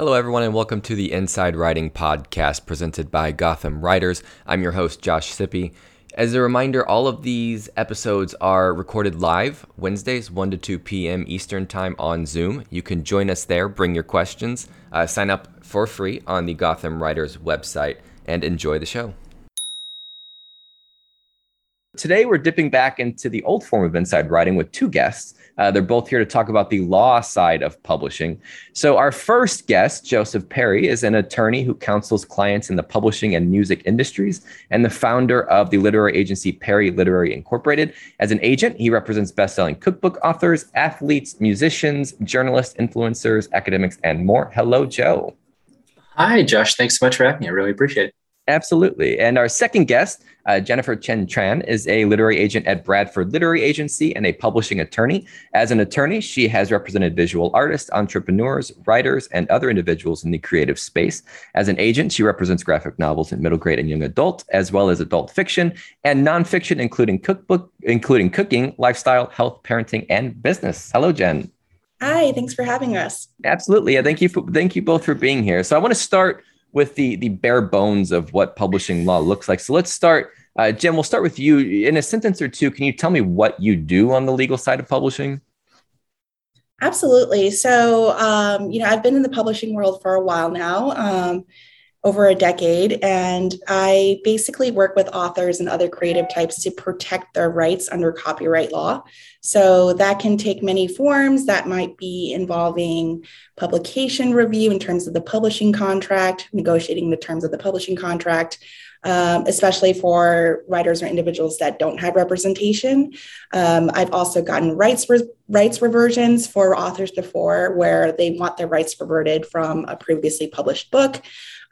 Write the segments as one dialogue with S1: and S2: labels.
S1: Hello, everyone, and welcome to the Inside Writing Podcast presented by Gotham Writers. I'm your host, Josh Sippy. As a reminder, all of these episodes are recorded live Wednesdays, 1 to 2 p.m. Eastern Time on Zoom. You can join us there, bring your questions, uh, sign up for free on the Gotham Writers website, and enjoy the show. Today, we're dipping back into the old form of inside writing with two guests. Uh, they're both here to talk about the law side of publishing. So, our first guest, Joseph Perry, is an attorney who counsels clients in the publishing and music industries and the founder of the literary agency Perry Literary Incorporated. As an agent, he represents best-selling cookbook authors, athletes, musicians, journalists, influencers, academics, and more. Hello, Joe.
S2: Hi, Josh. Thanks so much for having me. I really appreciate it.
S1: Absolutely. And our second guest, uh, Jennifer Chen Tran, is a literary agent at Bradford Literary Agency and a publishing attorney. As an attorney, she has represented visual artists, entrepreneurs, writers, and other individuals in the creative space. As an agent, she represents graphic novels in middle grade and young adult, as well as adult fiction and nonfiction, including cookbook, including cooking, lifestyle, health, parenting, and business. Hello, Jen.
S3: Hi, thanks for having us.
S1: Absolutely. Yeah, thank you for thank you both for being here. So I want to start with the the bare bones of what publishing law looks like. So let's start. Uh, Jim, we'll start with you. In a sentence or two, can you tell me what you do on the legal side of publishing?
S3: Absolutely. So, um, you know, I've been in the publishing world for a while now. Um, over a decade. And I basically work with authors and other creative types to protect their rights under copyright law. So that can take many forms. That might be involving publication review in terms of the publishing contract, negotiating the terms of the publishing contract. Um, especially for writers or individuals that don't have representation. Um, I've also gotten rights re- rights reversions for authors before, where they want their rights reverted from a previously published book.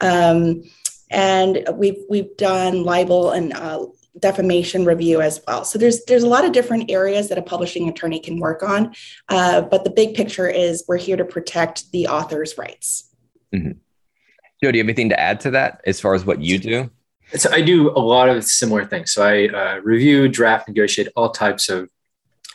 S3: Um, and we've we've done libel and uh, defamation review as well. So there's there's a lot of different areas that a publishing attorney can work on, uh, but the big picture is we're here to protect the author's rights.
S1: Mm-hmm. Joe, do you have anything to add to that as far as what you do?
S2: So I do a lot of similar things. So I uh, review, draft, negotiate all types of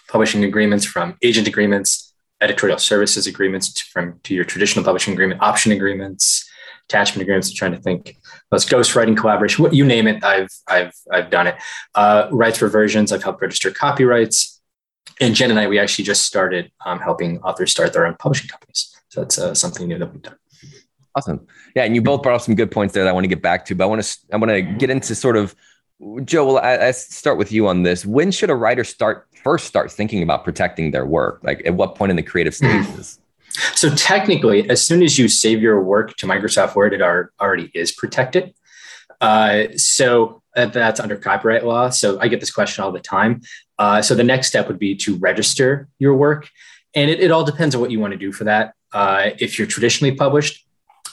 S2: publishing agreements, from agent agreements, editorial services agreements, to, from to your traditional publishing agreement, option agreements, attachment agreements. I'm trying to think. Let's ghostwriting collaboration. What you name it, I've I've I've done it. Uh, rights reversions. I've helped register copyrights. And Jen and I, we actually just started um, helping authors start their own publishing companies. So that's uh, something new that we've done.
S1: Awesome. Yeah, and you both brought up some good points there that I want to get back to, but I want to I want to get into sort of Joe. Well, I, I start with you on this. When should a writer start first start thinking about protecting their work? Like at what point in the creative stages?
S2: So technically, as soon as you save your work to Microsoft Word, it already is protected. Uh, so uh, that's under copyright law. So I get this question all the time. Uh, so the next step would be to register your work. And it, it all depends on what you want to do for that. Uh, if you're traditionally published,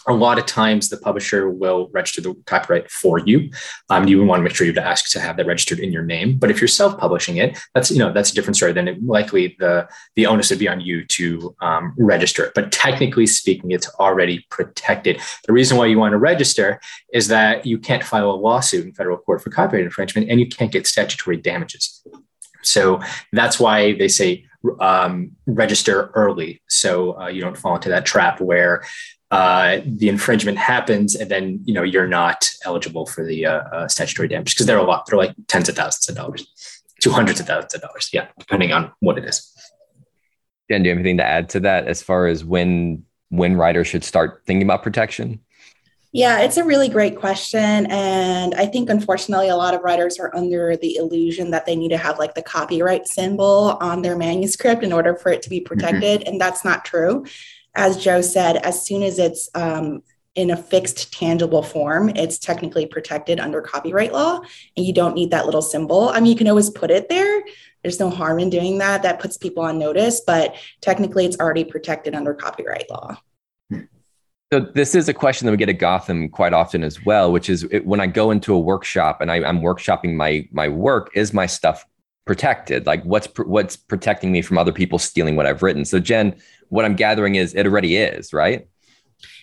S2: a lot of times the publisher will register the copyright for you. Um, you want to make sure you ask to have that registered in your name. But if you're self-publishing it, that's you know that's a different story. Then it, likely the the onus would be on you to um, register it. But technically speaking, it's already protected. The reason why you want to register is that you can't file a lawsuit in federal court for copyright infringement, and you can't get statutory damages. So that's why they say um, register early so uh, you don't fall into that trap where uh, the infringement happens, and then you know you're not eligible for the uh, uh, statutory damage because they're a lot. They're like tens of thousands of dollars to hundreds of thousands of dollars. Yeah, depending on what it is.
S1: Jen, do you have anything to add to that as far as when when writers should start thinking about protection?
S3: Yeah, it's a really great question. And I think unfortunately, a lot of writers are under the illusion that they need to have like the copyright symbol on their manuscript in order for it to be mm-hmm. protected. Mm-hmm. And that's not true as Joe said, as soon as it's um, in a fixed, tangible form, it's technically protected under copyright law, and you don't need that little symbol. I mean, you can always put it there. There's no harm in doing that. That puts people on notice, but technically, it's already protected under copyright law.
S1: So this is a question that we get at Gotham quite often as well, which is it, when I go into a workshop and I, am workshopping my my work, is my stuff protected? Like what's what's protecting me from other people stealing what I've written? So Jen, what I'm gathering is it already is, right?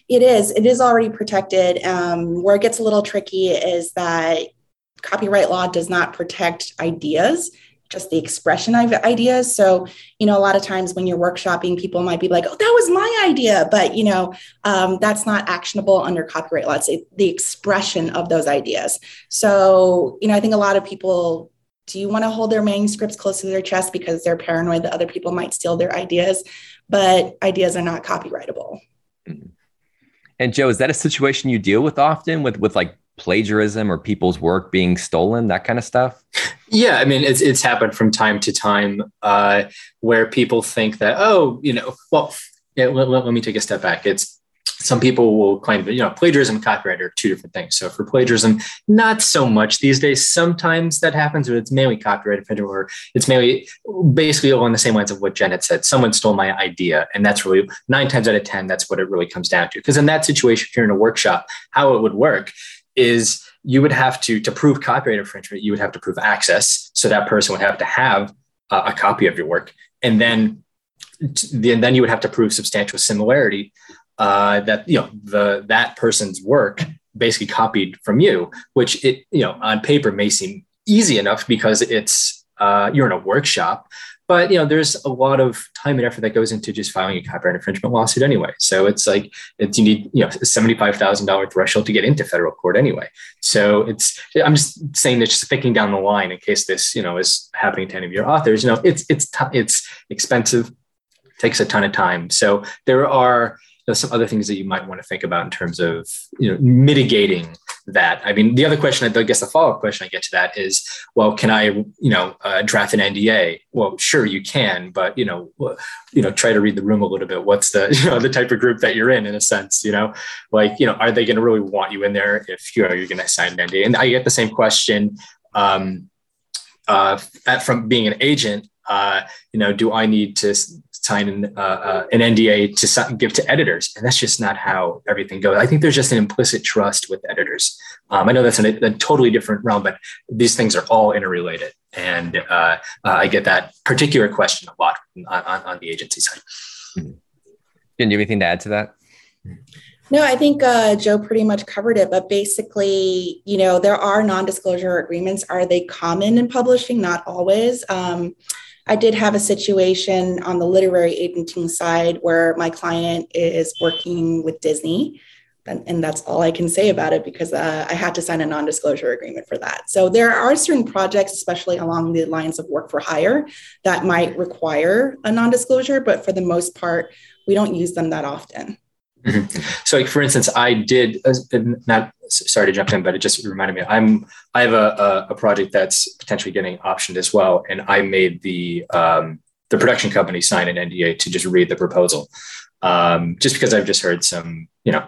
S3: It is. It is already protected. Um, where it gets a little tricky is that copyright law does not protect ideas. just the expression of ideas. So, you know, a lot of times when you're workshopping, people might be like, oh, that was my idea. But, you know, um, that's not actionable under copyright law. It's the expression of those ideas. So, you know, I think a lot of people do you want to hold their manuscripts close to their chest because they're paranoid that other people might steal their ideas? But ideas are not copyrightable. Mm-hmm.
S1: And Joe, is that a situation you deal with often with with like plagiarism or people's work being stolen, that kind of stuff?
S2: Yeah, I mean, it's it's happened from time to time uh, where people think that, oh, you know, well, yeah, let, let, let me take a step back. It's some people will claim that you know plagiarism and copyright are two different things. So for plagiarism, not so much these days. Sometimes that happens, but it's mainly copyright infringement, or it's mainly basically along the same lines of what Jen had said. Someone stole my idea, and that's really nine times out of ten, that's what it really comes down to. Because in that situation, if you're in a workshop, how it would work is you would have to to prove copyright infringement, you would have to prove access. So that person would have to have uh, a copy of your work, and then then you would have to prove substantial similarity uh, that you know the that person's work basically copied from you, which it you know on paper may seem easy enough because it's uh, you're in a workshop, but you know there's a lot of time and effort that goes into just filing a copyright infringement lawsuit anyway. So it's like it's you need you know seventy five thousand dollar threshold to get into federal court anyway. So it's I'm just saying that just thinking down the line in case this you know is happening to any of your authors. You know it's it's t- it's expensive, takes a ton of time. So there are there's some other things that you might want to think about in terms of you know mitigating that. I mean, the other question, I guess, the follow up question I get to that is, well, can I you know uh, draft an NDA? Well, sure you can, but you know, you know, try to read the room a little bit. What's the you know the type of group that you're in, in a sense, you know, like you know, are they going to really want you in there if you know you're going to sign an NDA? And I get the same question um, uh, from being an agent. Uh, you know, do I need to sign an, uh, uh, an NDA to give to editors. And that's just not how everything goes. I think there's just an implicit trust with editors. Um, I know that's a, a, totally different realm, but these things are all interrelated. And uh, uh I get that particular question a lot on, on, on the agency side.
S1: Mm-hmm. Do you have anything to add to that?
S3: No, I think uh, Joe pretty much covered it. But basically, you know, there are non disclosure agreements. Are they common in publishing? Not always. Um, I did have a situation on the literary agenting side where my client is working with Disney. And, that's all I can say about it because uh, I had to sign a non disclosure agreement for that. So there are certain projects, especially along the lines of work for hire, that might require a non disclosure, but for the most part, we don't use them that often.
S2: Mm-hmm. So, like for instance, I did uh, not sorry to jump in, but it just reminded me. I'm I have a, a, project that's potentially getting optioned as well, and I made the um, the production company sign an NDA to just read the proposal, um, just because I've just heard some you know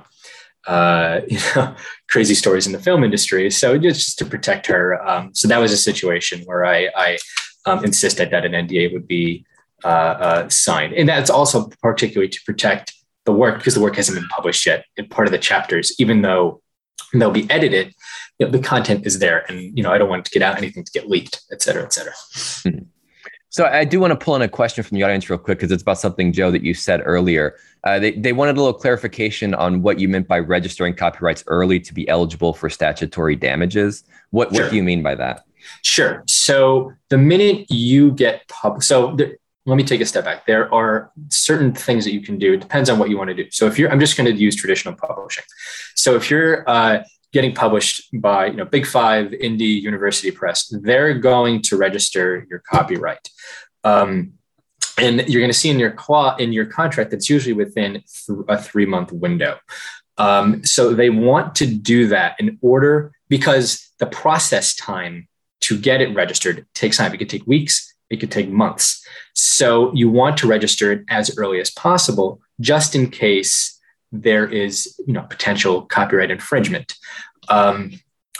S2: uh, you know crazy stories in the film industry. So just to protect her. Um, so that was a situation where I, I um, insisted that an NDA would be uh, uh, signed, and that's also particularly to protect the work because the work hasn't been published yet in part of the chapters, even though they'll be edited, you know, the content is there. And, you know, I don't want to get out anything to get leaked, et cetera, et cetera. Mm-hmm.
S1: So I do want to pull in a question from the audience real quick because it's about something, Joe, that you said earlier. Uh, they, they wanted a little clarification on what you meant by registering copyrights early to be eligible for statutory damages. What, sure. what do you mean by that?
S2: Sure. So the minute you get pub, so the, let me take a step back. There are certain things that you can do. It depends on what you want to do. So if you're, I'm just going to use traditional publishing. So if you're uh, getting published by, you know, Big Five, Indie, University Press, they're going to register your copyright. Um, and you're going to see in your claw in your contract that's usually within th- a three month window. Um, so they want to do that in order because the process time to get it registered takes time. It could take weeks, it could take months. So you want to register it as early as possible, just in case there is, you know, potential copyright infringement. Um,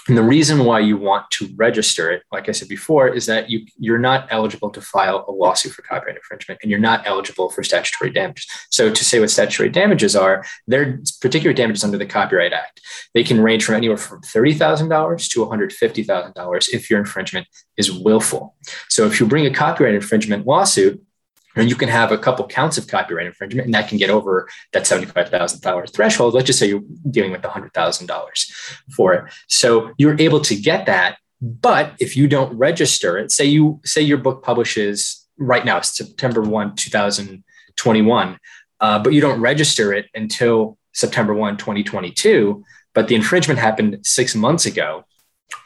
S2: and the reason why you want to register it, like I said before, is that you, you're not eligible to file a lawsuit for copyright infringement and you're not eligible for statutory damages. So, to say what statutory damages are, they're particular damages under the Copyright Act. They can range from anywhere from $30,000 to $150,000 if your infringement is willful. So, if you bring a copyright infringement lawsuit, and you can have a couple counts of copyright infringement, and that can get over that $75,000 threshold. Let's just say you're dealing with $100,000 for it. So you're able to get that But if you don't register it, say you say your book publishes right now, September 1, 2021, uh, but you don't register it until September 1, 2022, but the infringement happened six months ago,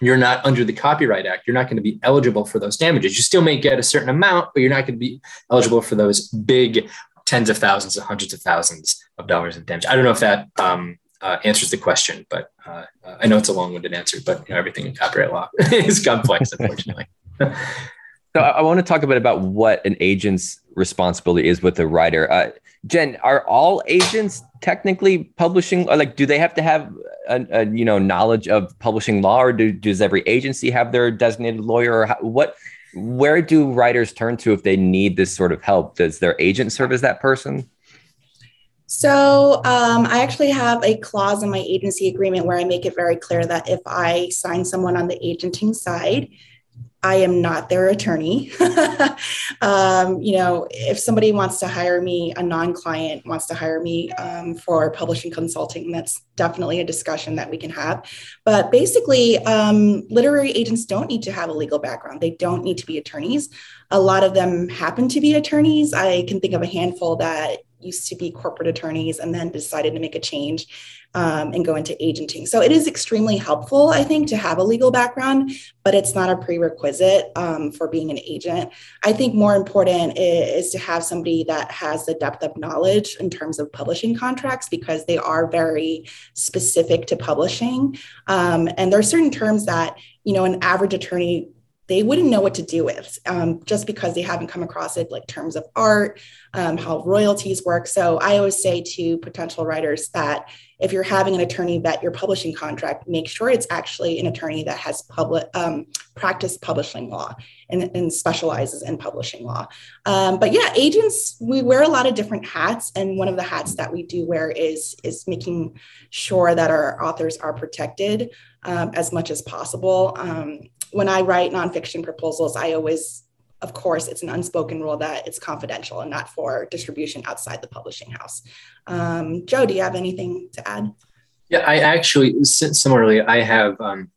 S2: you're not under the Copyright Act. You're not going to be eligible for those damages. You still may get a certain amount, but you're not going to be eligible for those big tens of thousands and hundreds of thousands of dollars in damage. I don't know if that um, uh, answers the question, but uh, I know it's a long-winded answer. But you know, everything in copyright law is complex, unfortunately.
S1: so I want to talk a bit about what an agent's responsibility is with the writer. Uh, Jen, are all agents technically publishing? Like, do they have to have a, a you know knowledge of publishing law, or do, does every agency have their designated lawyer? Or how, what? Where do writers turn to if they need this sort of help? Does their agent serve as that person?
S3: So um, I actually have a clause in my agency agreement where I make it very clear that if I sign someone on the agenting side, I am not their attorney. um, you know, if somebody wants to hire me, a non-client wants to hire me um, for publishing consulting, that's definitely a discussion that we can have. But basically, um, literary agents don't need to have a legal background. They don't need to be attorneys. A lot of them happen to be attorneys. I can think of a handful that used to be corporate attorneys and then decided to make a change um, and go into agenting. So it is extremely helpful, I think, to have a legal background, but it's not a prerequisite um, for being an agent. I think more important is, to have somebody that has the depth of knowledge in terms of publishing contracts because they are very specific to publishing. Um, and there are certain terms that you know an average attorney they wouldn't know what to do with um, just because they haven't come across it like terms of art um, how royalties work. So i always say to potential writers that if you're having an attorney vet your publishing contract make sure it's actually an attorney that has public um, practiced publishing law and, and, specializes in publishing law. Um, but yeah agents we wear a lot of different hats and one of the hats that we do wear is is making sure that our authors are protected um, as much as possible. Um, when I write nonfiction proposals, I always, of course, it's an unspoken rule that it's confidential and not for distribution outside the publishing house. Um, Joe, do you have anything to add?
S2: Yeah, I actually, similarly, I have um,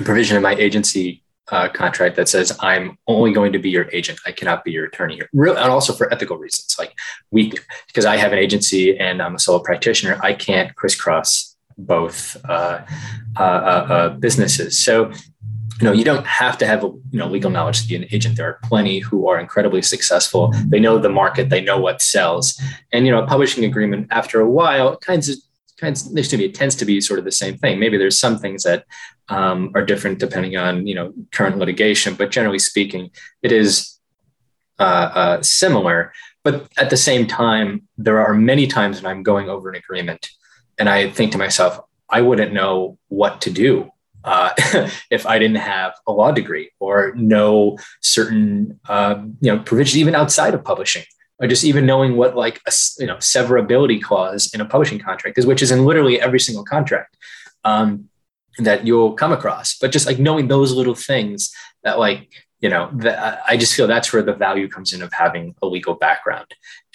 S2: a provision in my agency uh, contract that says I'm only going to be your agent. I cannot be your attorney. And also for ethical reasons, like we, because I have an agency and I'm a solo practitioner, I can't crisscross both uh, uh, uh, uh businesses. So you know you don't have to have a you know legal knowledge to be an agent. There are plenty who are incredibly successful. They know the market. They know what sells. And you know a publishing agreement after a while kinds of kinds to me it tends to be sort of the same thing. Maybe there's some things that um, are different depending on you know current litigation but generally speaking it is uh, uh, similar. But at the same time there are many times when i'm going over an agreement and i think to myself i wouldn't know what to do uh, if I didn't have a law degree or know certain uh, you know provisions even outside of publishing, or just even knowing what like a you know severability clause in a publishing contract is, which is in literally every single contract um, that you'll come across. But just like knowing those little things that like you know that I just feel that's where the value comes in of having a legal background,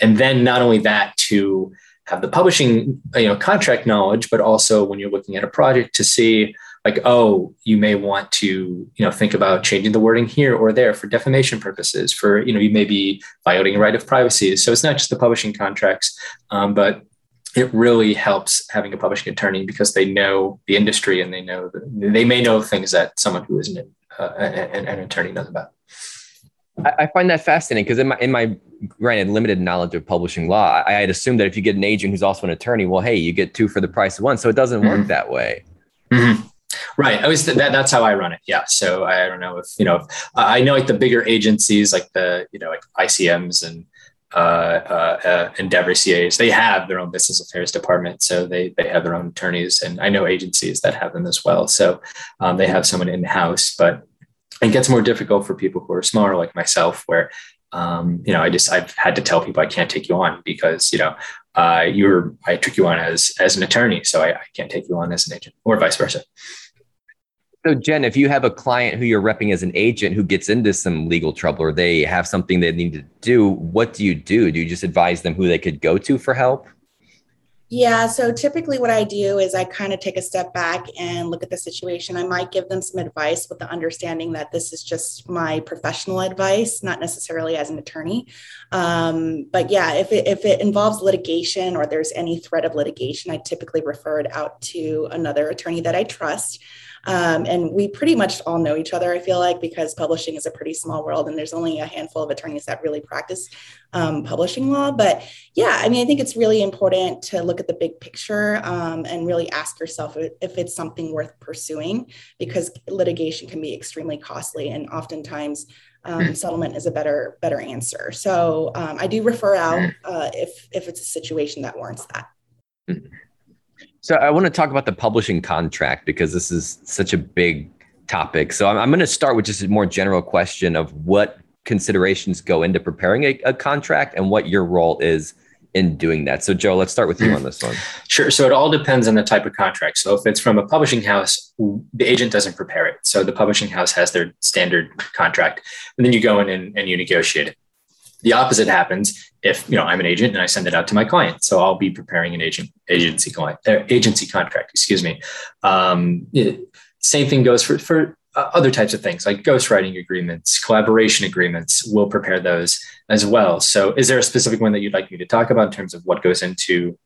S2: and then not only that to have the publishing you know contract knowledge, but also when you're looking at a project to see like oh you may want to you know think about changing the wording here or there for defamation purposes for you know you may be violating a right of privacy so it's not just the publishing contracts um, but it really helps having a publishing attorney because they know the industry and they know they may know things that someone who isn't uh, an, an attorney knows about
S1: I find that fascinating because in my in my granted limited knowledge of publishing law, I had assumed that if you get an agent who's also an attorney, well, hey, you get two for the price of one. So it doesn't mm-hmm. work that way.
S2: Mm-hmm. Right. I was that, that's how I run it. Yeah. So I don't know if you know. If, I know like the bigger agencies, like the you know like ICMs and uh, uh, uh, Endeavor CAAs, they have their own business affairs department, so they they have their own attorneys, and I know agencies that have them as well. So um, they have someone in house, but it gets more difficult for people who are smaller, like myself, where um, you know I just I've had to tell people I can't take you on because you know uh, you're I took you on as as an attorney, so I, I can't take you on as an agent, or vice versa.
S1: So, Jen, if you have a client who you're repping as an agent who gets into some legal trouble or they have something they need to do, what do you do? Do you just advise them who they could go to for help?
S3: Yeah, so typically what I do is I kind of take a step back and look at the situation. I might give them some advice with the understanding that this is just my professional advice, not necessarily as an attorney. Um, but yeah, if it, if it involves litigation or there's any threat of litigation, I typically refer it out to another attorney that I trust. Um, and we pretty much all know each other, I feel like, because publishing is a pretty small world and there's only a handful of attorneys that really practice um, publishing law. But yeah, I mean, I think it's really important to look at the big picture um, and really ask yourself if it's something worth pursuing because litigation can be extremely costly and oftentimes um, hmm. settlement is a better better answer. So um, I do refer out hmm. uh, if if it's a situation that warrants that.
S1: Hmm. So I want to talk about the publishing contract because this is such a big topic. So I'm, I'm going to start with just a more general question of what considerations go into preparing a, a contract and what your role is in doing that. So, Joe, let's start with you on this one.
S2: Sure. So, it all depends on the type of contract. So, if it's from a publishing house, the agent doesn't prepare it. So, the publishing house has their standard contract, and then you go in and, and you negotiate it. The opposite happens if you know I'm an agent and I send it out to my client. So I'll be preparing an agent agency client uh, agency contract. Excuse me. Um, it, same thing goes for for uh, other types of things like ghostwriting agreements, collaboration agreements. We'll prepare those as well. So is there a specific one that you'd like me to talk about in terms of what goes into?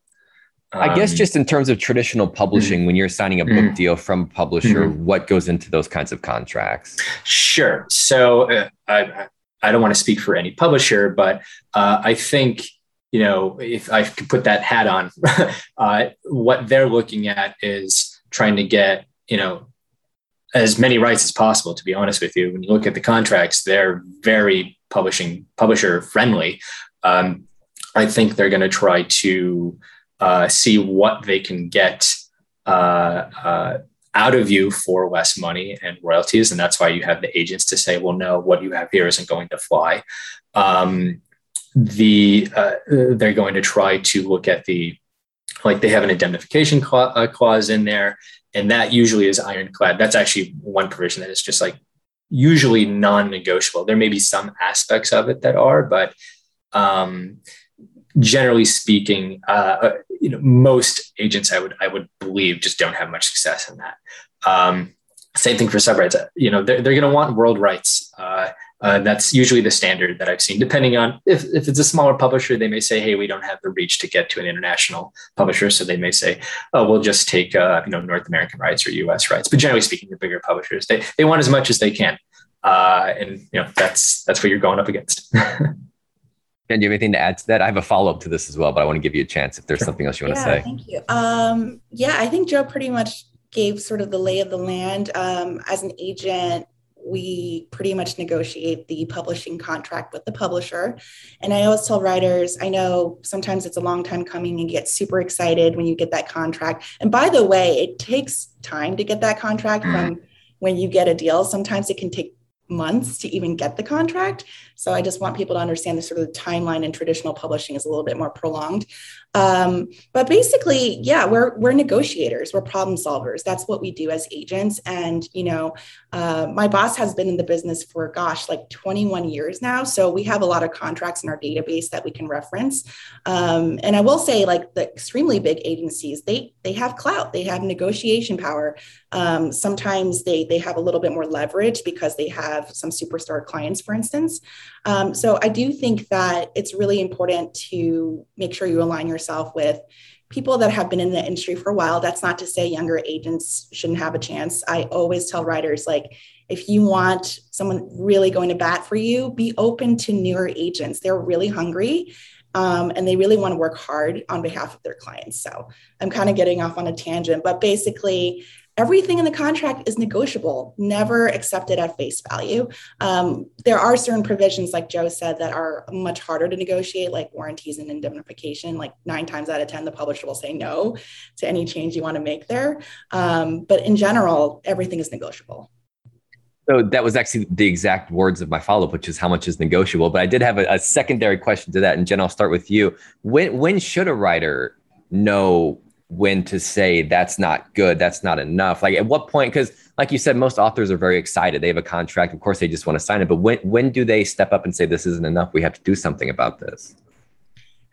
S1: Um, I guess um, just in terms of traditional publishing, mm-hmm. when you're signing a book mm-hmm. deal from a publisher, mm-hmm. what goes into those kinds of contracts?
S2: Sure. So uh, I, I don't want to speak for any publisher, but uh, I think you know if I could put that hat on, uh, what they're looking at is trying to get you know as many rights as possible. To be honest with you, when you look at the contracts, they're very publishing publisher friendly. Um, I think they're going to try to uh, see what they can get uh, uh, out of you for less money and royalties. And that's why you have the agents to say, well, no, what you have here isn't going to fly. Um, the uh, they're going to try to look at the like they have an indemnification uh, clause in there and that usually is ironclad that's actually one provision that is just like usually non-negotiable there may be some aspects of it that are but um, generally speaking uh, you know most agents i would i would believe just don't have much success in that um, same thing for subrights you know they're, they're going to want world rights uh, uh, that's usually the standard that I've seen. Depending on if, if it's a smaller publisher, they may say, "Hey, we don't have the reach to get to an international publisher," so they may say, "Oh, we'll just take uh, you know North American rights or U.S. rights." But generally speaking, the bigger publishers they they want as much as they can, uh, and you know that's that's what you're going up against.
S1: Jen, do you have anything to add to that? I have a follow up to this as well, but I want to give you a chance if there's sure. something else you want
S3: yeah,
S1: to say.
S3: Thank you. Um, yeah, I think Joe pretty much gave sort of the lay of the land. Um, as an agent, we pretty much negotiate the publishing contract with the publisher. And I always tell writers, I know sometimes it's a long time coming and you get super excited when you get that contract. And by the way, it takes time to get that contract mm-hmm. from when you get a deal. Sometimes it can take months to even get the contract. So I just want people to understand the sort of the timeline in traditional publishing is a little bit more prolonged. Um, but basically, yeah, we're we're negotiators, we're problem solvers. That's what we do as agents. And you know, uh, my boss has been in the business for gosh, like 21 years now. So we have a lot of contracts in our database that we can reference. Um, and I will say, like the extremely big agencies, they they have clout, they have negotiation power. Um, sometimes they they have a little bit more leverage because they have some superstar clients, for instance. Um, so I do think that it's really important to make sure you align yourself with people that have been in the industry for a while. That's not to say younger agents shouldn't have a chance. I always tell writers like, if you want someone really going to bat for you, be open to newer agents. They're really hungry um, and they really want to work hard on behalf of their clients. So I'm kind of getting off on a tangent, but basically, everything in the contract is negotiable, never accepted at face value. Um, there are certain provisions, like Joe said, that are much harder to negotiate, like warranties and indemnification. Like nine times out of 10, the publisher will say no to any change you want to make there. Um, but in general, everything is negotiable.
S1: So that was actually the exact words of my follow up, which is how much is negotiable. But I did have a, a secondary question to that. And Jen, I'll start with you. When, when should a writer know when to say that's not good, that's not enough. Like at what point? Because like you said, most authors are very excited. They have a contract. Of course, they just want to sign it. But when when do they step up and say this isn't enough? We have to do something about this.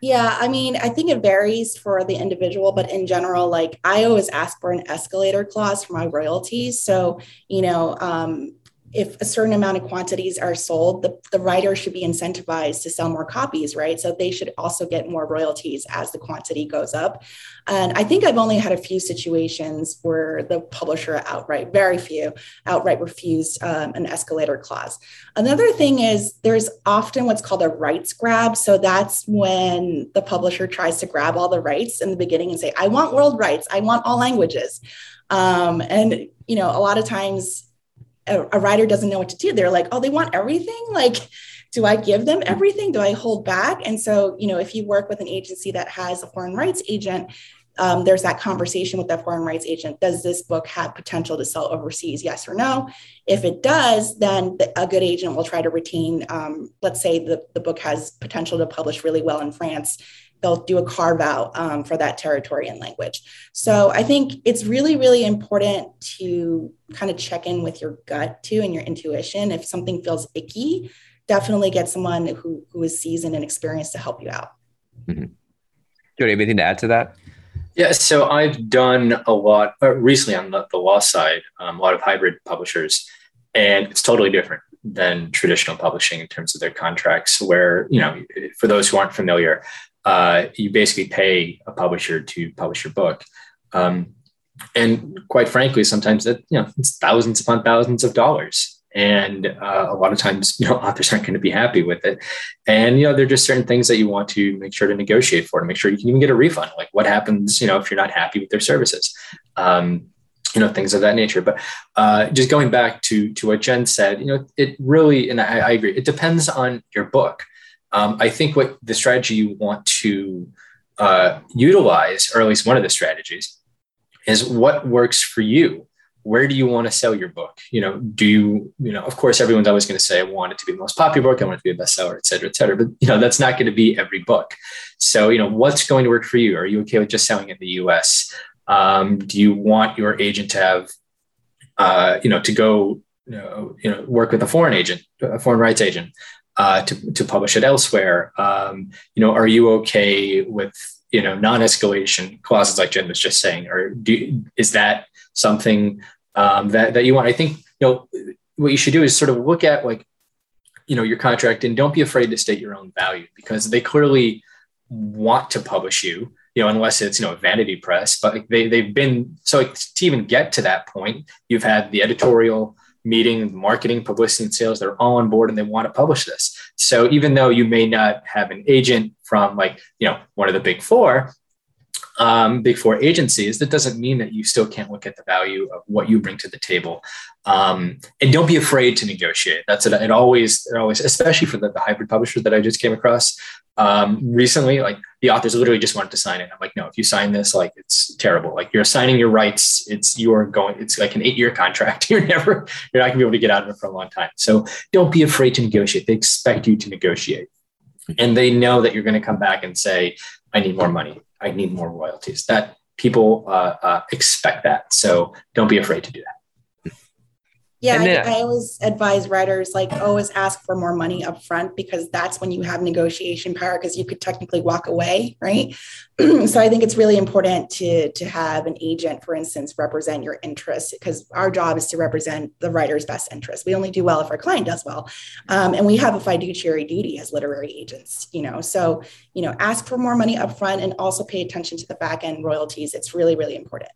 S3: Yeah, I mean, I think it varies for the individual, but in general, like I always ask for an escalator clause for my royalties. So, you know, um, if a certain amount of quantities are sold, the, the writer should be incentivized to sell more copies, right? So they should also get more royalties as the quantity goes up. And I think I've only had a few situations where the publisher outright, very few, outright refused um, an escalator clause. Another thing is there's often what's called a rights grab. So that's when the publisher tries to grab all the rights in the beginning and say, I want world rights, I want all languages. Um, and you know, a lot of times a, writer doesn't know what to do. They're like, oh, they want everything. Like, do I give them everything? Do I hold back? And so, you know, if you work with an agency that has a foreign rights agent, um, there's that conversation with that foreign rights agent. Does this book have potential to sell overseas? Yes or no? If it does, then the, a good agent will try to retain, um, let's say the, the book has potential to publish really well in France they'll do a carve out um, for that territory and language. So I think it's really, really important to kind of check in with your gut too and your intuition. If something feels icky, definitely get someone who, who is seasoned and experienced to help you out.
S1: Mm-hmm. Jody, anything to add to that?
S2: Yeah, so I've done a lot uh, recently on the, the law side, um, a lot of hybrid publishers, and it's totally different than traditional publishing in terms of their contracts. Where, you know, for those who aren't familiar, uh, you basically pay a publisher to publish your book. Um, and quite frankly, sometimes that you know it's thousands upon thousands of dollars, and uh, a lot of times you know authors aren't going to be happy with it. And you know there are just certain things that you want to make sure to negotiate for to make sure you can even get a refund. Like what happens you know if you're not happy with their services. Um, you know things of that nature but uh, just going back to to what jen said you know it really and I, I agree it depends on your book um, I think what the strategy you want to uh, utilize, or at least one of the strategies, is what works for you. Where do you want to sell your book? You know, do you, you know, of course, everyone's always going to say, I want it to be the most popular book, I want it to be a bestseller, et cetera, et cetera. But, you know, that's not going to be every book. So, you know, what's going to work for you? Are you okay with just selling in the US? Um, do you want your agent to have, uh, you know, to go, you know, you know, work with a foreign agent, a foreign rights agent? Uh, to, to publish it elsewhere? Um, you know, are you okay with you know non-escalation clauses like Jen was just saying, or do is that something um, that that you want? I think you know what you should do is sort of look at like you know your contract and don't be afraid to state your own value because they clearly want to publish you you know unless it's you know a vanity press but they, they've been so to even get to that point you've had the editorial meeting, marketing, publicity, and sales, they're all on board and they want to publish this. So even though you may not have an agent from like, you know, one of the big four, um, big four agencies, that doesn't mean that you still can't look at the value of what you bring to the table. Um, and don't be afraid to negotiate. That's it. It always, it always, especially for the, the hybrid publishers that I just came across um, recently, like the authors literally just wanted to sign it. I'm like, no, if you sign this, like it's terrible. Like you're signing your rights. It's you are going. It's like an eight year contract. You're never. You're not gonna be able to get out of it for a long time. So don't be afraid to negotiate. They expect you to negotiate, and they know that you're going to come back and say, I need more money. I need more royalties. That people uh, uh, expect that. So don't be afraid to do that.
S3: Yeah, then, I, I, always advise writers like always ask for more money up front because that's when you have negotiation power because you could technically walk away, right? so I think it's really important to to have an agent, for instance, represent your interests because our job is to represent the writer's best interest. We only do well if our client does well, um, and we have a fiduciary duty as literary agents. You know, so you know, ask for more money up front and also pay attention to the back end royalties. It's really really important.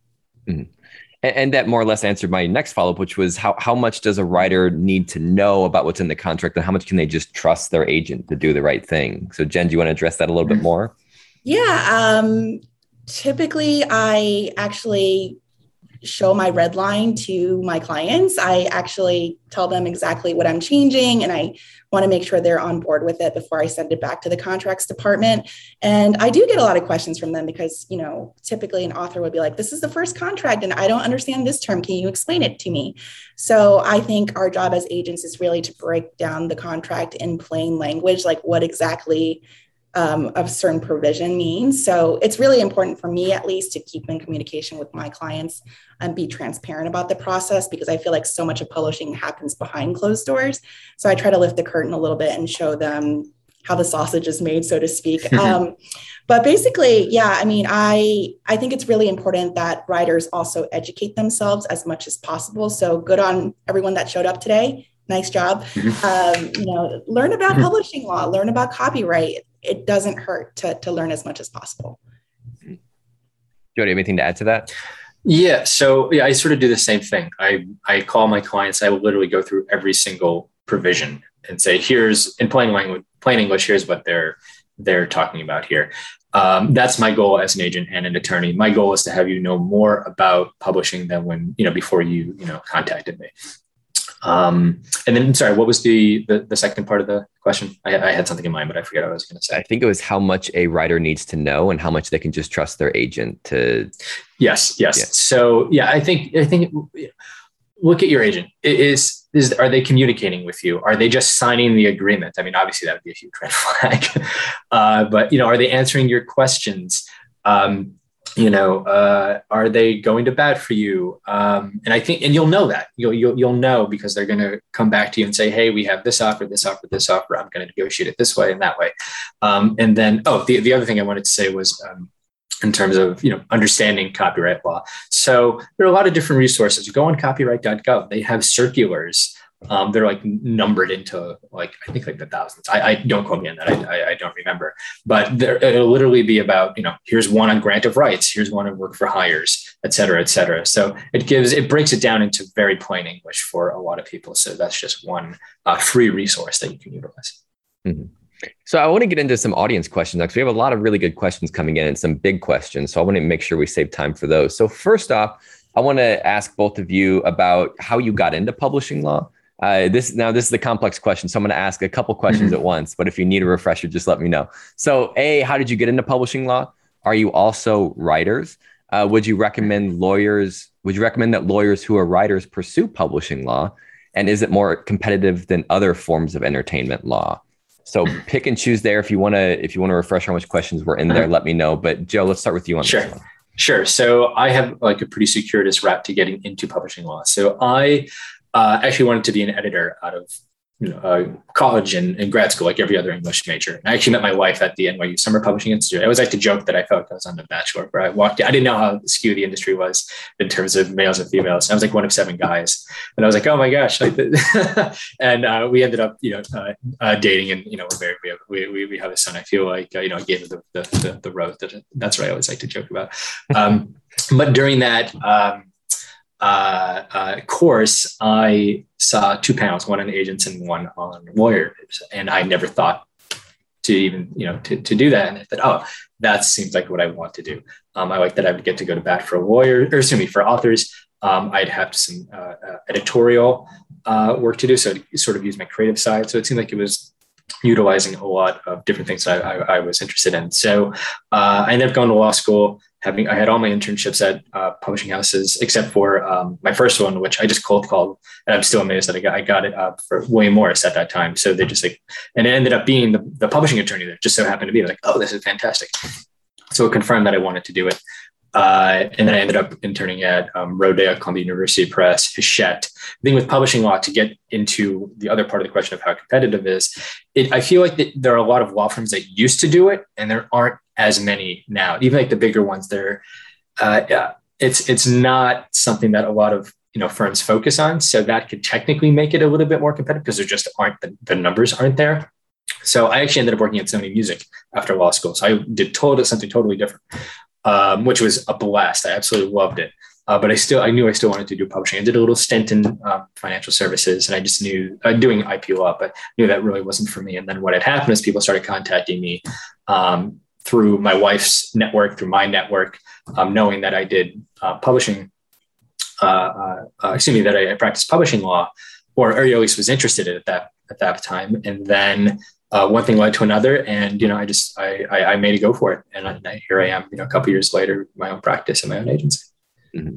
S1: Mm-hmm. And, and that more or less answered my next follow up, which was how, how much does a writer need to know about what's in the contract and how much can they just trust their agent to do the right thing? So, Jen, do you want to address that a little bit more?
S3: Yeah. Um, typically, I actually show my red line to my clients. I actually tell them exactly what I'm changing and I want to make sure they're on board with it before I send it back to the contracts department. And I do get a lot of questions from them because, you know, typically an author would be like, this is the first contract and I don't understand this term. Can you explain it to me? So I think our job as agents is really to break down the contract in plain language, like what exactly um, of certain provision means. So it's really important for me, at least, to keep in communication with my clients and be transparent about the process because I feel like so much of publishing happens behind closed doors. So I try to lift the curtain a little bit and show them how the sausage is made, so to speak. um, but basically, yeah, I mean, I I think it's really important that writers also educate themselves as much as possible. So good on everyone that showed up today. Nice job. Mm-hmm. Um, you know, learn about mm-hmm. publishing law, learn about copyright. It doesn't hurt to to learn as much as possible.
S1: Jody, anything to add to that?
S2: Yeah. So yeah, I sort of do the same thing. I I call my clients. I will literally go through every single provision and say, here's in plain language, plain English. Here's what they're they're talking about here. Um, that's my goal as an agent and an attorney. My goal is to have you know more about publishing than when you know before you you know contacted me. Um, and then, sorry, what was the, the, the second part of the question? I, I, had something in mind, but I forget what I was going to say.
S1: I think it was how much a writer needs to know and how much they can just trust their agent to.
S2: Yes, yes. Yeah. So yeah, I think I think look at your agent. Is is are they communicating with you? Are they just signing the agreement? I mean, obviously that would be a huge red flag. uh, but you know, are they answering your questions? Um, you know uh, are they going to bat for you? Um, and i think and you'll know that. You'll, you'll, you'll know because they're going to come back to you and say hey we have this offer this offer this offer. I'm going to negotiate it this way and that way. Um, and then oh the, the other thing i wanted to say was um, in terms of you know understanding copyright law. So there are a lot of different resources. Go on copyright.gov they have circulars um, they're like numbered into like I think like the thousands. I, I don't quote me on that. I, I, I don't remember, but there, it'll literally be about you know here's one on grant of rights, here's one on work for hires, et cetera, et cetera. So it gives it breaks it down into very plain English for a lot of people. So that's just one uh, free resource that you can utilize.
S1: Mm-hmm. So I want to get into some audience questions because we have a lot of really good questions coming in and some big questions. So I want to make sure we save time for those. So first off, I want to ask both of you about how you got into publishing law. Uh, this now this is a complex question, so I'm going to ask a couple questions mm-hmm. at once. But if you need a refresher, just let me know. So, a, how did you get into publishing law? Are you also writers? Uh, would you recommend lawyers? Would you recommend that lawyers who are writers pursue publishing law? And is it more competitive than other forms of entertainment law? So pick and choose there. If you want to, if you want to refresh how much questions were in there, let me know. But Joe, let's start with you on
S2: sure.
S1: this one.
S2: Sure. So I have like a pretty circuitous route to getting into publishing law. So I uh, actually wanted to be an editor out of you know, uh, college and, and, grad school, like every other English major. And I actually met my wife at the NYU Summer Publishing Institute. I always like to joke that I felt like I was on the Bachelor, where I walked. In. I didn't know how skewed the industry was in terms of males and females. I was like one of seven guys, and I was like, oh my gosh! and uh, we ended up, you know, uh, uh, dating, and you know, we're very, we, we, we have a son. I feel like uh, you know, I gave the the, the, the rose. That's what I always like to joke about. Um, but during that. Um, uh, uh, course, I saw two panels, one on agents and one on lawyers, and I never thought to even you know to, to do that. And I thought, oh, that seems like what I want to do. Um, I like that I would get to go to bat for a lawyer, or excuse me, for authors. Um, I'd have some uh, uh editorial uh, work to do, so sort of use my creative side. So it seemed like it was utilizing a lot of different things I, I, I was interested in. So uh, I ended up going to law school having I had all my internships at uh, publishing houses except for um, my first one, which I just cold called, and I'm still amazed that I got I got it uh, for William Morris at that time. So they just like, and it ended up being the, the publishing attorney that just so happened to be like, oh, this is fantastic. So it confirmed that I wanted to do it. Uh, and then I ended up interning at um, Rodale, Columbia University Press, Hachette. The thing with publishing law, to get into the other part of the question of how competitive is, it, I feel like there are a lot of law firms that used to do it, and there aren't as many now. Even like the bigger ones, they're uh, yeah, it's it's not something that a lot of you know firms focus on. So that could technically make it a little bit more competitive because there just aren't the, the numbers aren't there. So I actually ended up working at Sony Music after law school. So I did total something totally different, um, which was a blast. I absolutely loved it. Uh, but I still, I knew I still wanted to do publishing. I did a little stint in um, financial services, and I just knew uh, doing IP law, but knew that really wasn't for me. And then what had happened is people started contacting me um, through my wife's network, through my network, um, knowing that I did uh, publishing, uh, uh, uh excuse me, that I practiced publishing law, or, or at least was interested in at that at that time. And then uh, one thing led to another, and you know, I just I, I, I made a go for it, and I, here I am, you know, a couple years later, my own practice and my own agency. Mm-hmm.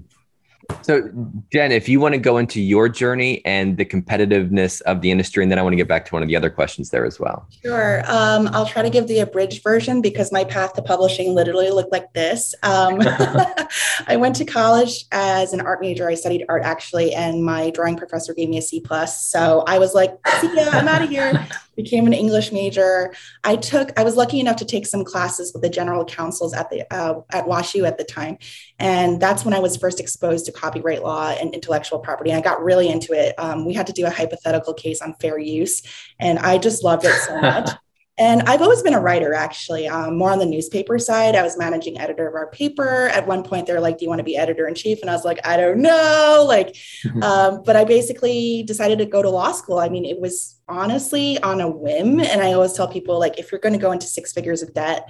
S1: So, Jen, if you want to go into your journey and the competitiveness of the industry, and then I want to get back to one of the other questions there as well.
S3: Sure. Um, I'll try to give the abridged version because my path to publishing literally looked like this. Um, I went to college as an art major. I studied art actually, and my drawing professor gave me a C plus. So I was like, "See ya, I'm out of here." became an English major. I took, I was lucky enough to take some classes with the general counsels at the uh, at WashU at the time, and that's when I was first exposed to copyright law and intellectual property. I got really into it. Um, we had to do a hypothetical case on fair use, and I just loved it so much. And I've always been a writer, actually, um, more on the newspaper side. I was managing editor of our paper. At one point, they're like, Do you want to be editor in chief? And I was like, I don't know. Like, um, but I basically decided to go to law school. I mean, it was honestly on a whim. And I always tell people, like, if you're going to go into six figures of debt,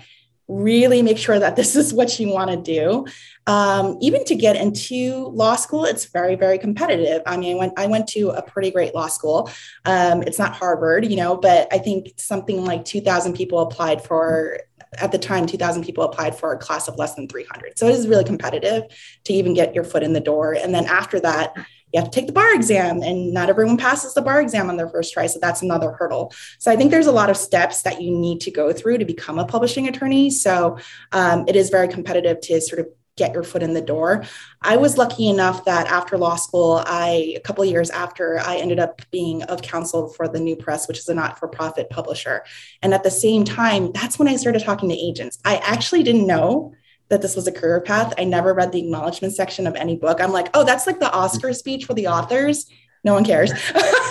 S3: really make sure that this is what you want to do. Um, even to get into law school, it's very, very competitive. I mean, I went, I went to a pretty great law school. Um, it's not Harvard, you know, but I think something like 2,000 people applied for at the time 2000 people applied for a class of less than 300 so it is really competitive to even get your foot in the door and then after that you have to take the bar exam and not everyone passes the bar exam on their first try so that's another hurdle so i think there's a lot of steps that you need to go through to become a publishing attorney so um, it is very competitive to sort of get your foot in the door. I was lucky enough that after law school, I a couple years after I ended up being of counsel for the New Press, which is a not-for-profit publisher. And at the same time, that's when I started talking to agents. I actually didn't know that this was a career path. I never read the acknowledgement section of any book. I'm like, oh, that's like the Oscar speech for the authors. No one cares.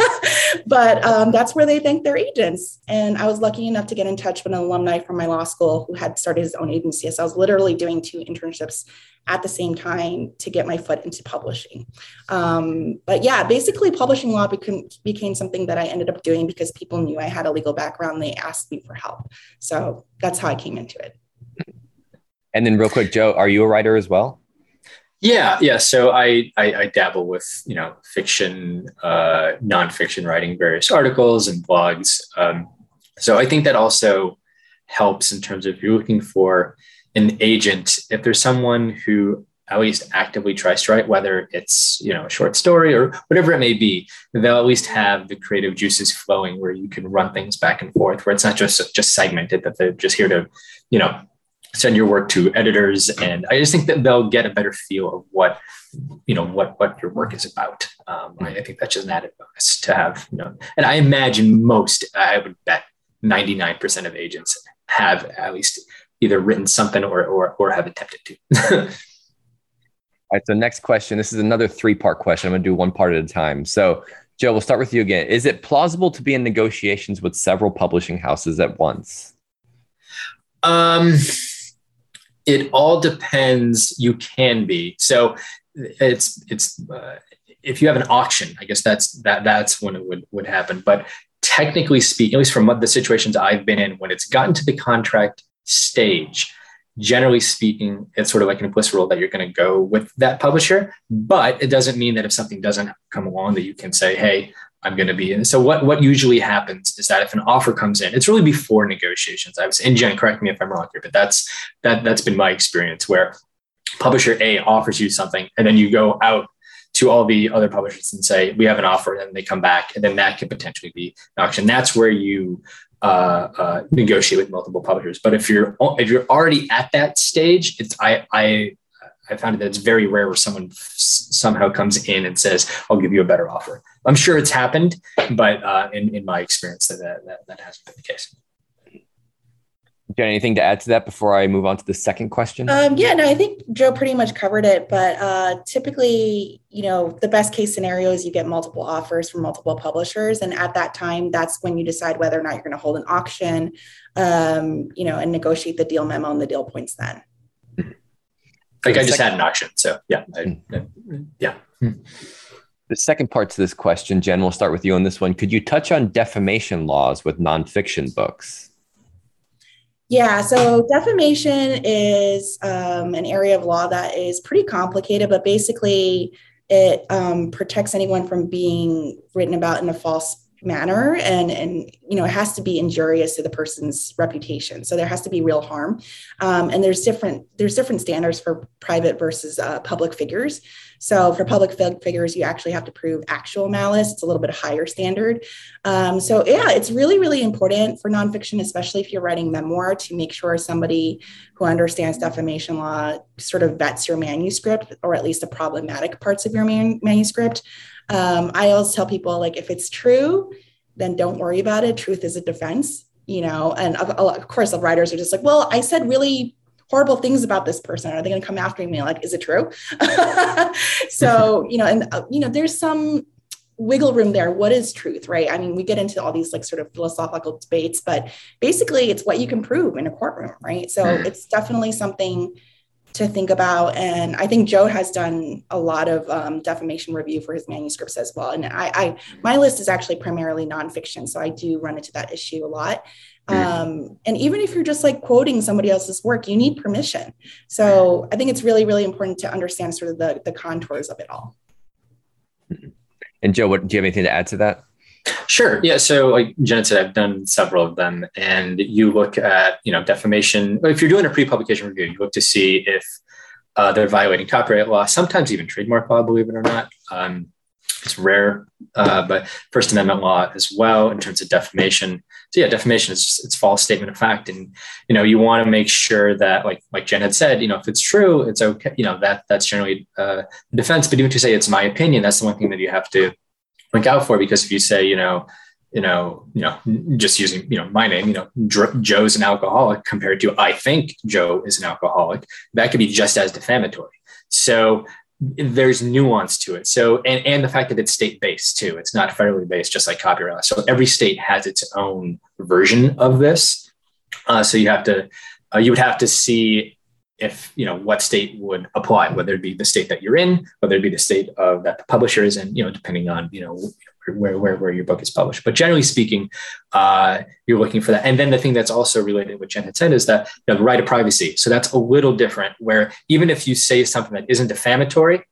S3: but um, that's where they thank their agents. And I was lucky enough to get in touch with an alumni from my law school who had started his own agency. So I was literally doing two internships at the same time to get my foot into publishing. Um, but yeah, basically, publishing law became, became something that I ended up doing because people knew I had a legal background. They asked me for help. So that's how I came into it.
S1: And then, real quick, Joe, are you a writer as well?
S2: Yeah, yeah. So I I, I dabble with you know fiction, uh, nonfiction writing, various articles and blogs. Um, so I think that also helps in terms of if you're looking for an agent. If there's someone who at least actively tries to write, whether it's you know a short story or whatever it may be, they'll at least have the creative juices flowing where you can run things back and forth, where it's not just just segmented that they're just here to you know send your work to editors and i just think that they'll get a better feel of what you know what what your work is about. Um, I, think that's just an added bonus to have you know and i imagine most i would bet 99% of agents have at least either written something or or, or have attempted to.
S1: All right so next question. This is another three part question. I'm going to do one part at a time. So joe we'll start with you again. Is it plausible to be in negotiations with several publishing houses at once?
S2: Um it all depends. You can be so. It's it's uh, if you have an auction, I guess that's that that's when it would would happen. But technically speaking, at least from what the situations I've been in, when it's gotten to the contract stage, generally speaking, it's sort of like an implicit rule that you're going to go with that publisher. But it doesn't mean that if something doesn't come along, that you can say, "Hey, I'm going to be in. So what what usually happens is that if an offer comes in, it's really before negotiations. I was in Jen, correct me if I'm wrong here, but that's that that's been my experience where publisher A offers you something, and then you go out to all the other publishers and say we have an offer, and they come back, and then that could potentially be an auction. That's where you uh, uh, negotiate with multiple publishers. But if you're if you're already at that stage, it's I I I found it that it's very rare where someone f- somehow comes in and says, "I'll give you a better offer." I'm sure it's happened, but uh, in in my experience, that that, that hasn't been the case.
S1: Do you have anything to add to that before I move on to the second question?
S3: Um, yeah, no, I think Joe pretty much covered it. But uh, typically, you know, the best case scenario is you get multiple offers from multiple publishers, and at that time, that's when you decide whether or not you're going to hold an auction, um, you know, and negotiate the deal memo and the deal points then.
S2: Like I just had an auction, so yeah, I, yeah.
S1: The second part to this question, Jen, we'll start with you on this one. Could you touch on defamation laws with nonfiction books?
S3: Yeah, so defamation is um, an area of law that is pretty complicated, but basically it um, protects anyone from being written about in a false manner and and you know it has to be injurious to the person's reputation. So there has to be real harm. Um, and there's different there's different standards for private versus uh, public figures. So for public figures you actually have to prove actual malice. It's a little bit higher standard. Um, so yeah it's really really important for nonfiction especially if you're writing memoir to make sure somebody who understands defamation law sort of vets your manuscript or at least the problematic parts of your man- manuscript um, I always tell people like if it's true, then don't worry about it. Truth is a defense, you know. And of, of course, the writers are just like, well, I said really horrible things about this person. Are they going to come after me? Like, is it true? so, you know, and, uh, you know, there's some wiggle room there. What is truth, right? I mean, we get into all these like sort of philosophical debates, but basically it's what you can prove in a courtroom, right? So mm. it's definitely something to think about. And I think Joe has done a lot of um, defamation review for his manuscripts as well. And I, I, my list is actually primarily nonfiction, so I do run into that issue a lot. Um, and even if you're just like quoting somebody else's work, you need permission. So I think it's really, really important to understand sort of the, the contours of it all.
S1: And Joe, what do you have anything to add to that?
S2: Sure. Yeah. So, like Jen said, I've done several of them, and you look at you know defamation. If you're doing a pre-publication review, you look to see if uh, they're violating copyright law, sometimes even trademark law, believe it or not. Um, it's rare, uh, but First Amendment law as well in terms of defamation. So yeah, defamation is just, it's false statement of fact, and you know you want to make sure that like like Jen had said, you know if it's true, it's okay. You know that that's generally uh, defense. But even to say it's my opinion, that's the one thing that you have to out for because if you say, you know, you know, you know, just using you know my name, you know, Joe's an alcoholic compared to I think Joe is an alcoholic, that could be just as defamatory. So there's nuance to it. So and and the fact that it's state based too, it's not federally based, just like copyright. So every state has its own version of this. Uh, so you have to uh, you would have to see if you know what state would apply, whether it be the state that you're in, whether it be the state of that the publisher is in, you know, depending on you know where where, where your book is published. But generally speaking, uh, you're looking for that. And then the thing that's also related, what Jen had said, is that you know, the right of privacy. So that's a little different. Where even if you say something that isn't defamatory,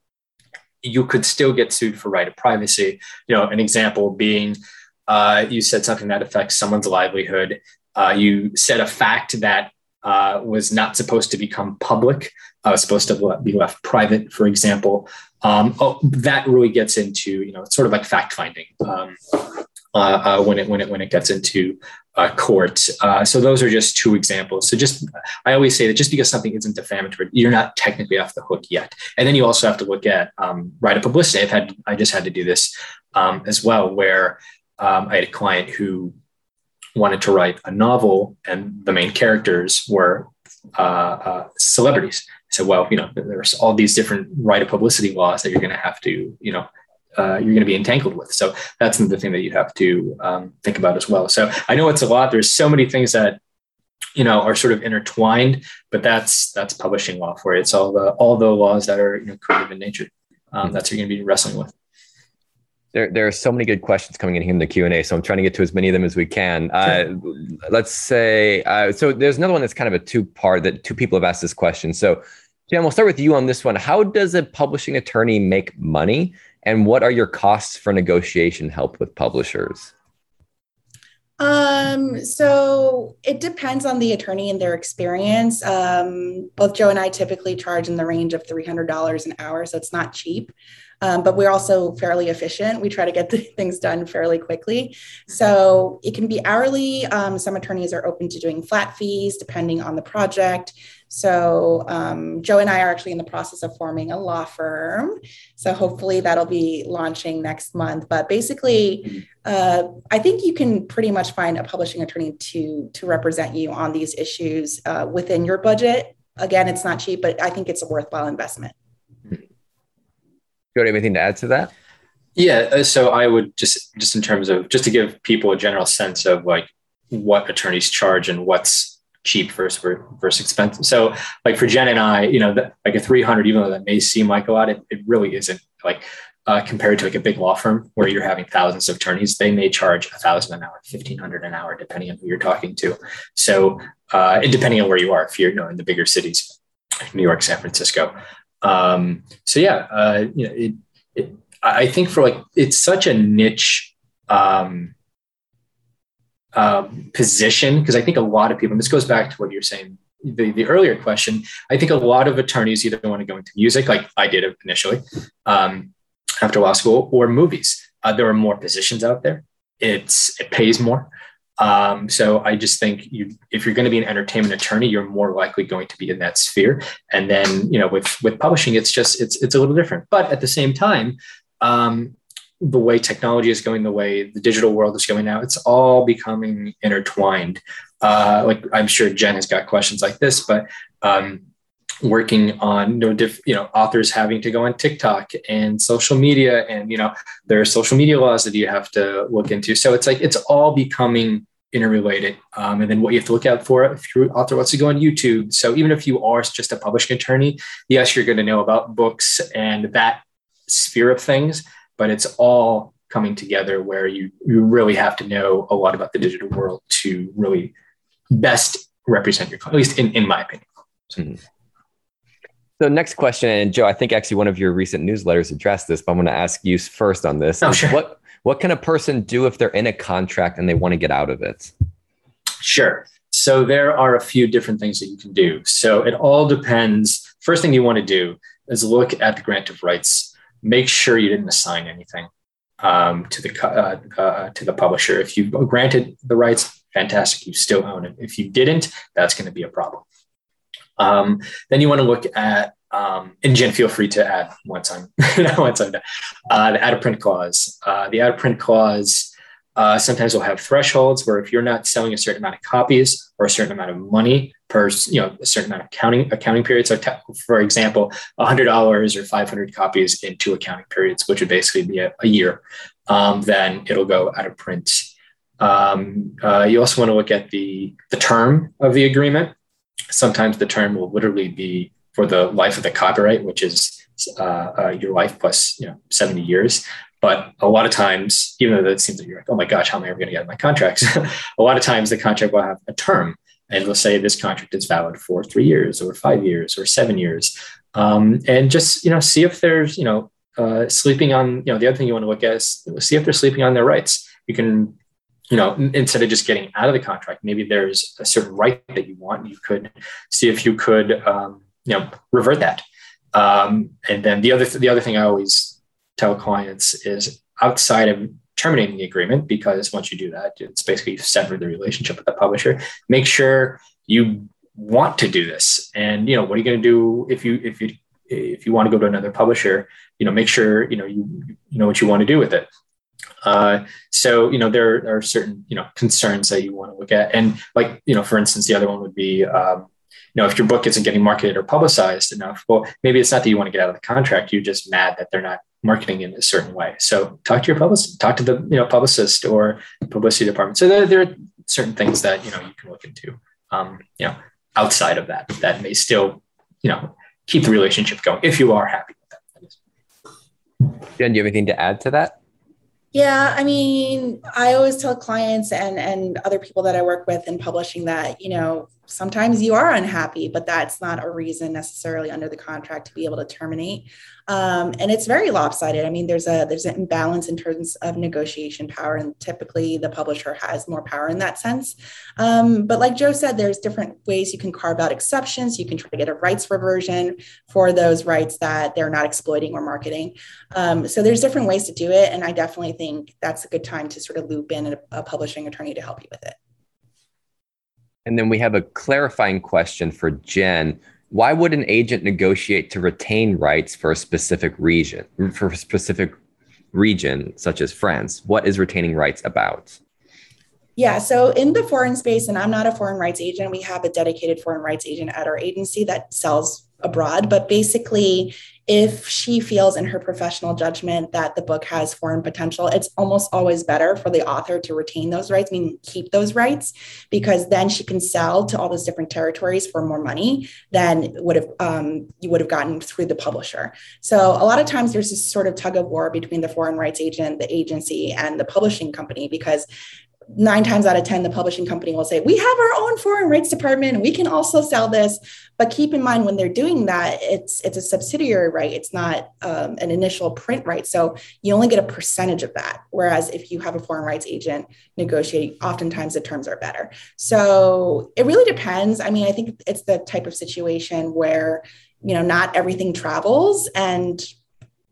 S2: you could still get sued for right of privacy. You know, an example being uh, you said something that affects someone's livelihood. Uh, you said a fact that uh, was not supposed to become public, uh, was supposed to be left private, for example. Um, oh, that really gets into you know it's sort of like fact finding um, uh, uh, when it when it when it gets into uh, court. So those are just two examples. So just I always say that just because something isn't defamatory, you're not technically off the hook yet. And then you also have to look at um, right of publicity. I've had I just had to do this um, as well, where um, I had a client who wanted to write a novel and the main characters were uh, uh, celebrities. I said, well, you know, there's all these different right of publicity laws that you're going to have to, you know, uh, you're going to be entangled with. So that's the thing that you have to um, think about as well. So I know it's a lot. There's so many things that you know are sort of intertwined, but that's that's publishing law for you. It's all the all the laws that are you know creative in nature. Um, that's what you're going to be wrestling with
S1: there, there are so many good questions coming in here in the q&a so i'm trying to get to as many of them as we can. Uh, let's say uh, so there's another one that's kind of a two part that two people have asked this question. So Jen, we'll start with you on this one. How does a publishing attorney make money and what are your costs for negotiation help with publishers?
S3: Um, so it depends on the attorney and their experience. Um, both Joe and I typically charge in the range of $300 an hour, so it's not cheap. Um, but we're also fairly efficient. We try to get things done fairly quickly. So it can be hourly. Um, some attorneys are open to doing flat fees depending on the project. So um, Joe and I are actually in the process of forming a law firm. So hopefully that'll be launching next month. But basically, uh, I think you can pretty much find a publishing attorney to to represent you on these issues uh, within your budget. Again, it's not cheap, but I think it's a worthwhile investment.
S1: You have anything to add to that?
S2: Yeah. Uh, so I would just, just in terms of, just to give people a general sense of like what attorneys charge and what's cheap versus versus expensive. So like for Jen and I, you know, the, like a 300, even though that may seem like a lot, it, it really isn't like uh, compared to like a big law firm where you're having thousands of attorneys, they may charge a thousand an hour, 1500 an hour, depending on who you're talking to. So, uh, and depending on where you are, if you're you know, in the bigger cities, New York, San Francisco, um, so yeah, uh, you know, it, it, I think for like it's such a niche um, um, position because I think a lot of people. And this goes back to what you're saying. The, the earlier question, I think a lot of attorneys either want to go into music, like I did initially um, after law school, or movies. Uh, there are more positions out there. It's it pays more. Um, so I just think you, if you're going to be an entertainment attorney, you're more likely going to be in that sphere. And then, you know, with with publishing, it's just it's it's a little different. But at the same time, um, the way technology is going, the way the digital world is going now, it's all becoming intertwined. Uh, like I'm sure Jen has got questions like this, but um, working on know, diff, you know authors having to go on TikTok and social media, and you know there are social media laws that you have to look into. So it's like it's all becoming interrelated. Um, and then what you have to look out for if your author wants to go on YouTube. So even if you are just a publishing attorney, yes, you're going to know about books and that sphere of things, but it's all coming together where you you really have to know a lot about the digital world to really best represent your client, at least in, in my opinion. So. Mm-hmm.
S1: So next question, and Joe, I think actually one of your recent newsletters addressed this, but I'm going to ask you first on this.
S2: Oh, sure.
S1: What what can a person do if they're in a contract and they want to get out of it?
S2: Sure. So there are a few different things that you can do. So it all depends. First thing you want to do is look at the grant of rights. Make sure you didn't assign anything um, to the uh, uh, to the publisher. If you granted the rights, fantastic, you still own it. If you didn't, that's going to be a problem. Um, then you want to look at, um, and Jen, feel free to add once I'm once I'm done. Uh, the out of print clause. Uh, the out of print clause uh, sometimes will have thresholds where if you're not selling a certain amount of copies or a certain amount of money per, you know, a certain amount of accounting accounting periods. So, for example, $100 or 500 copies in two accounting periods, which would basically be a, a year, um, then it'll go out of print. Um, uh, you also want to look at the the term of the agreement sometimes the term will literally be for the life of the copyright, which is uh, uh, your life plus you know 70 years. But a lot of times, even though it seems like you're like, oh my gosh, how am I ever going to get my contracts? a lot of times the contract will have a term and it'll say this contract is valid for three years or five years or seven years. Um, and just, you know, see if there's, you know, uh, sleeping on, you know, the other thing you want to look at is see if they're sleeping on their rights. You can you know, instead of just getting out of the contract, maybe there's a certain right that you want. You could see if you could, um, you know, revert that. Um, and then the other th- the other thing I always tell clients is outside of terminating the agreement, because once you do that, it's basically sever the relationship with the publisher. Make sure you want to do this, and you know, what are you going to do if you if you if you want to go to another publisher? You know, make sure you know you you know what you want to do with it. Uh, so you know there are certain you know concerns that you want to look at, and like you know for instance, the other one would be um, you know if your book isn't getting marketed or publicized enough. Well, maybe it's not that you want to get out of the contract; you're just mad that they're not marketing in a certain way. So talk to your publicist, talk to the you know publicist or publicity department. So there, there are certain things that you know you can look into. Um, you know outside of that that may still you know keep the relationship going if you are happy with that.
S1: Jen, do you have anything to add to that?
S3: Yeah, I mean, I always tell clients and and other people that I work with in publishing that, you know, sometimes you are unhappy, but that's not a reason necessarily under the contract to be able to terminate. Um, and it's very lopsided. I mean, there's a there's an imbalance in terms of negotiation power, and typically the publisher has more power in that sense. Um, but like Joe said, there's different ways you can carve out exceptions. You can try to get a rights reversion for those rights that they're not exploiting or marketing. Um, so there's different ways to do it, and I definitely think that's a good time to sort of loop in a, a publishing attorney to help you with it.
S1: And then we have a clarifying question for Jen. Why would an agent negotiate to retain rights for a specific region, for a specific region such as France? What is retaining rights about?
S3: Yeah, so in the foreign space, and I'm not a foreign rights agent, we have a dedicated foreign rights agent at our agency that sells abroad. But basically, if she feels in her professional judgment that the book has foreign potential, it's almost always better for the author to retain those rights, meaning keep those rights, because then she can sell to all those different territories for more money than would have um, you would have gotten through the publisher. So a lot of times there's this sort of tug of war between the foreign rights agent, the agency, and the publishing company because nine times out of 10, the publishing company will say, We have our own foreign rights department we can also sell this. But keep in mind when they're doing that, it's it's a subsidiary right. It's not um, an initial print right. So you only get a percentage of that. Whereas if you have a foreign rights agent negotiate, oftentimes the terms are better. So it really depends. I mean, I think it's the type of situation where you know not everything travels and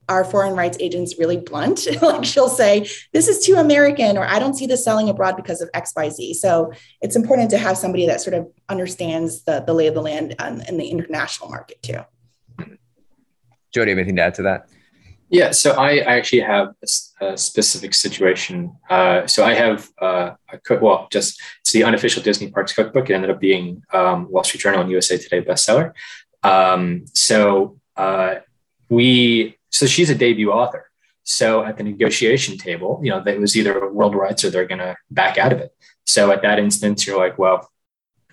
S3: our foreign rights agents really blunt. like she'll say, this is too American, or I don't see this selling abroad because of XYZ. So it's important to have somebody that sort of understands the, the lay of the land in the international market too.
S1: Jody, anything to add to that?
S2: Yeah, so I, I actually have a specific situation. Uh, so I have uh, a cook. Well, just it's the unofficial Disney Parks cookbook. It ended up being um, Wall Street Journal and USA Today bestseller. Um, so uh, we, so she's a debut author. So at the negotiation table, you know, it was either world rights or they're going to back out of it. So at that instance, you're like, well,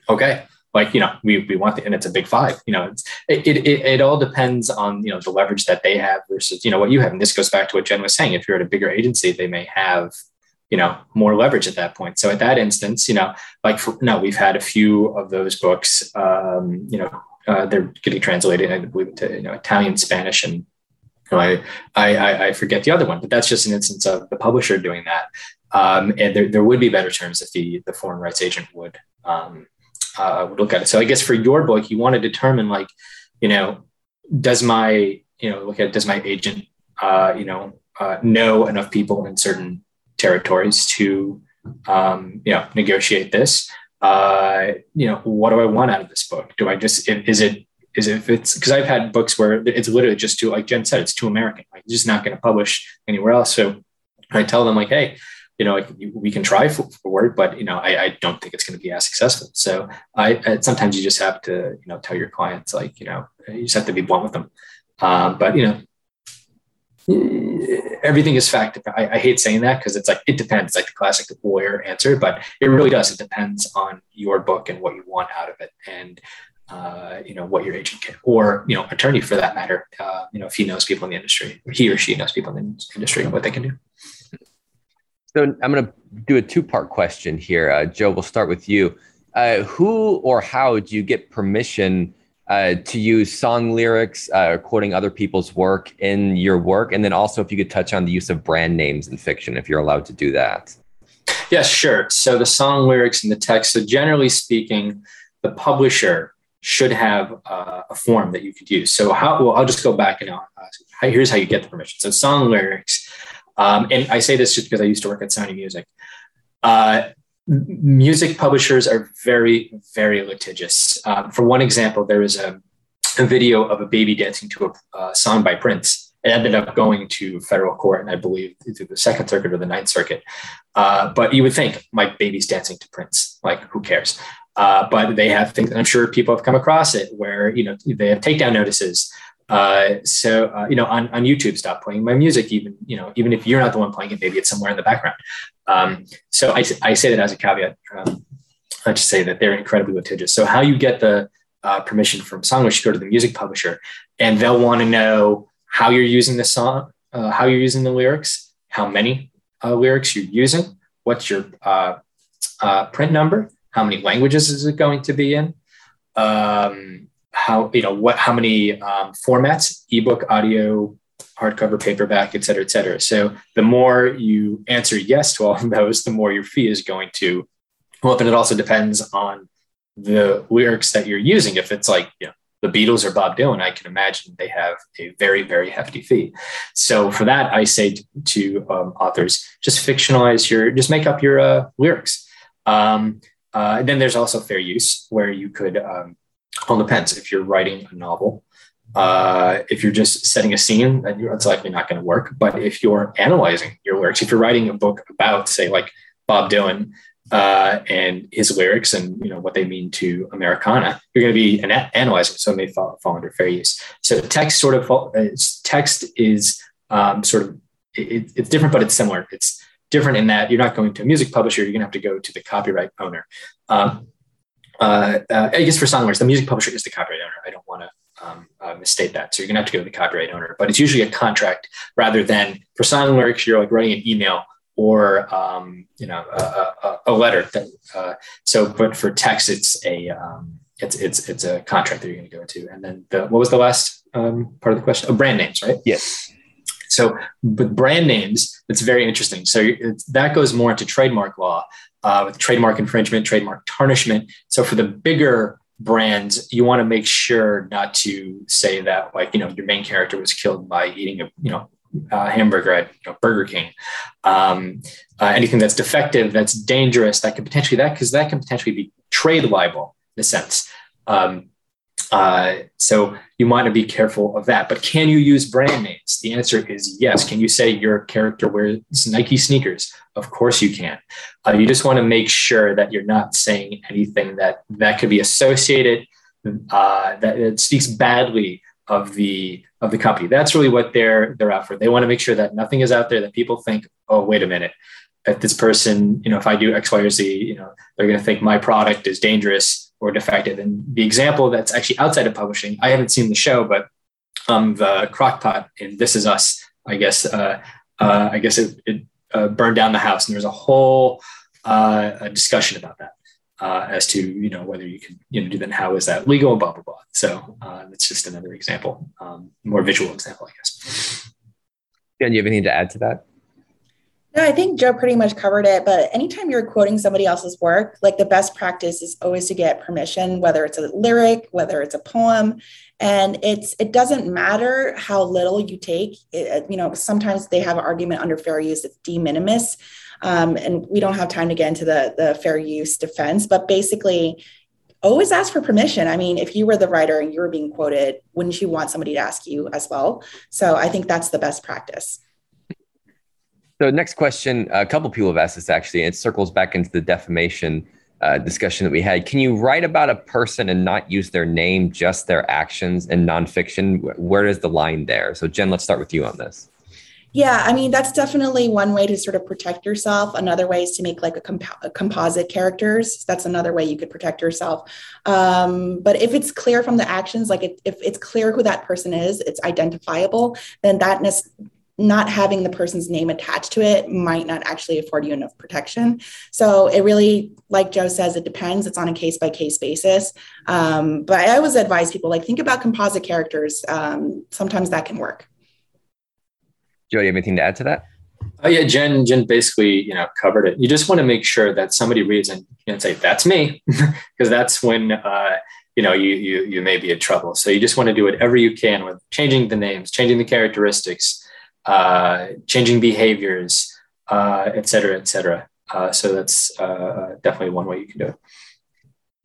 S2: okay, like you know we, we want the and it's a big five you know it, it, it all depends on you know the leverage that they have versus you know what you have and this goes back to what jen was saying if you're at a bigger agency they may have you know more leverage at that point so at that instance you know like for, no we've had a few of those books um, you know uh, they're getting translated i believe to you know italian spanish and I, I i forget the other one but that's just an instance of the publisher doing that um, and there, there would be better terms if the the foreign rights agent would um, uh, would look at it. So I guess for your book, you want to determine like, you know, does my, you know, look at does my agent, uh, you know, uh, know enough people in certain territories to, um, you know, negotiate this. Uh, you know, what do I want out of this book? Do I just is it is if it's because I've had books where it's literally just too like Jen said, it's too American. Like just not going to publish anywhere else. So I tell them like, hey, you know, we can try for, forward, but you know, I, I don't think it's going to be as successful. So I, I, sometimes you just have to, you know, tell your clients like, you know, you just have to be blunt with them. Um, but you know, everything is fact. I, I hate saying that because it's like it depends. It's like the classic lawyer answer, but it really does. It depends on your book and what you want out of it, and uh, you know what your agent can, or you know, attorney for that matter. Uh, you know, if he knows people in the industry, he or she knows people in the industry and what they can do.
S1: So I'm going to do a two part question here. Uh, Joe, we'll start with you. Uh, who or how do you get permission uh, to use song lyrics, uh, quoting other people's work in your work? And then also, if you could touch on the use of brand names in fiction, if you're allowed to do that.
S2: Yes, sure. So the song lyrics and the text. So generally speaking, the publisher should have uh, a form that you could use. So how? Well, I'll just go back and uh, here's how you get the permission. So song lyrics um, and I say this just because I used to work at Sony Music. Uh, music publishers are very, very litigious. Um, for one example, there was a, a, video of a baby dancing to a uh, song by Prince. It ended up going to federal court, and I believe to the Second Circuit or the Ninth Circuit. Uh, but you would think, my baby's dancing to Prince. Like, who cares? Uh, but they have things, I'm sure people have come across it where you know they have takedown notices uh, so uh, you know, on, on YouTube, stop playing my music. Even you know, even if you're not the one playing it, maybe it's somewhere in the background. Um, so I, I say that as a caveat. Um, I just say that they're incredibly litigious. So how you get the uh, permission from Songwhoosh, you go to the music publisher, and they'll want to know how you're using the song, uh, how you're using the lyrics, how many uh, lyrics you're using, what's your print number, how many languages is it going to be in. Um, how you know what how many um, formats ebook audio hardcover paperback et cetera et cetera. So the more you answer yes to all of those the more your fee is going to well and it also depends on the lyrics that you're using. If it's like you know the beatles or bob dylan i can imagine they have a very very hefty fee. So for that i say to, to um, authors just fictionalize your just make up your uh, lyrics. Um, uh, and then there's also fair use where you could um, all depends. If you're writing a novel, uh, if you're just setting a scene, then it's likely not going to work. But if you're analyzing your lyrics, if you're writing a book about, say, like Bob Dylan uh, and his lyrics and you know what they mean to Americana, you're going to be an analyzing, so it may fall, fall under fair use. So text sort of fall, text is um, sort of it, it's different, but it's similar. It's different in that you're not going to a music publisher; you're going to have to go to the copyright owner. Um, uh, uh, I guess for songwriters, the music publisher is the copyright owner. I don't want to um, uh, misstate that. So you're gonna have to go to the copyright owner, but it's usually a contract rather than for song lyrics, you're like writing an email or um, you know a, a, a letter. That, uh, so, but for text, it's a um, it's it's it's a contract that you're going to go into. And then the, what was the last um, part of the question? Oh, brand names, right?
S1: Yes.
S2: So, with brand names, it's very interesting. So that goes more into trademark law uh, with trademark infringement, trademark tarnishment. So for the bigger brands, you want to make sure not to say that like you know your main character was killed by eating a you know uh, hamburger at you know, Burger King. Um, uh, anything that's defective, that's dangerous, that could potentially that because that can potentially be trade libel in a sense. Um, Uh, so you want to be careful of that. But can you use brand names? The answer is yes. Can you say your character wears Nike sneakers? Of course you can. Uh, you just want to make sure that you're not saying anything that that could be associated uh, that it speaks badly of the of the company. That's really what they're they're out for. They want to make sure that nothing is out there that people think, oh, wait a minute, if this person, you know, if I do X, Y, or Z, you know, they're going to think my product is dangerous or defective. And the example that's actually outside of publishing, I haven't seen the show, but um, the crockpot in This Is Us, I guess, uh, uh, I guess it, it uh, burned down the house, and there's a whole uh, a discussion about that uh, as to you know whether you can you know do that, how is that legal, blah blah blah. So uh, that's just another example, um, more visual example, I guess.
S1: Yeah, do you have anything to add to that?
S3: No, I think Joe pretty much covered it. But anytime you're quoting somebody else's work, like the best practice is always to get permission, whether it's a lyric, whether it's a poem, and it's it doesn't matter how little you take. It, you know, sometimes they have an argument under fair use; it's de minimis, um, and we don't have time to get into the the fair use defense. But basically, always ask for permission. I mean, if you were the writer and you were being quoted, wouldn't you want somebody to ask you as well? So I think that's the best practice.
S1: So, next question a couple people have asked this actually, and it circles back into the defamation uh, discussion that we had. Can you write about a person and not use their name, just their actions in nonfiction? Where is the line there? So, Jen, let's start with you on this.
S3: Yeah, I mean, that's definitely one way to sort of protect yourself. Another way is to make like a, comp- a composite characters. That's another way you could protect yourself. Um, but if it's clear from the actions, like if, if it's clear who that person is, it's identifiable, then that ne- not having the person's name attached to it might not actually afford you enough protection. So it really, like Joe says, it depends. It's on a case by case basis. Um, but I always advise people like think about composite characters. Um, sometimes that can work.
S1: Joe, you have anything to add to that?
S2: Oh yeah, Jen. Jen basically, you know, covered it. You just want to make sure that somebody reads and you know, say, "That's me," because that's when uh, you know you you you may be in trouble. So you just want to do whatever you can with changing the names, changing the characteristics, uh, changing behaviors, uh, et cetera, et cetera. Uh, so that's uh, definitely one way you can do it.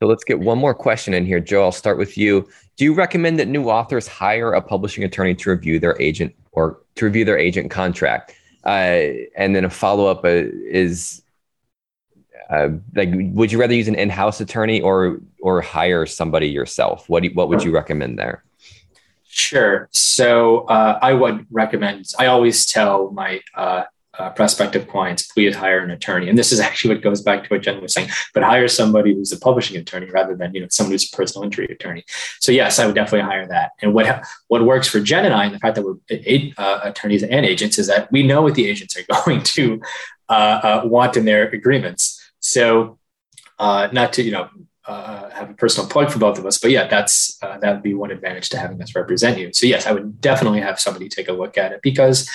S1: So let's get one more question in here. Joe, I'll start with you. Do you recommend that new authors hire a publishing attorney to review their agent or to review their agent contract? Uh, and then a follow up uh, is uh, like, would you rather use an in house attorney or or hire somebody yourself? What do, what would you recommend there?
S2: Sure. So uh, I would recommend, I always tell my uh, uh, prospective clients, please hire an attorney. And this is actually what goes back to what Jen was saying, but hire somebody who's a publishing attorney rather than, you know, someone who's a personal injury attorney. So yes, I would definitely hire that. And what, what works for Jen and I, and the fact that we're uh, attorneys and agents is that we know what the agents are going to uh, uh, want in their agreements. So not to, you know, uh, have a personal plug for both of us. But yeah, that's uh, that would be one advantage to having us represent you. So yes, I would definitely have somebody take a look at it because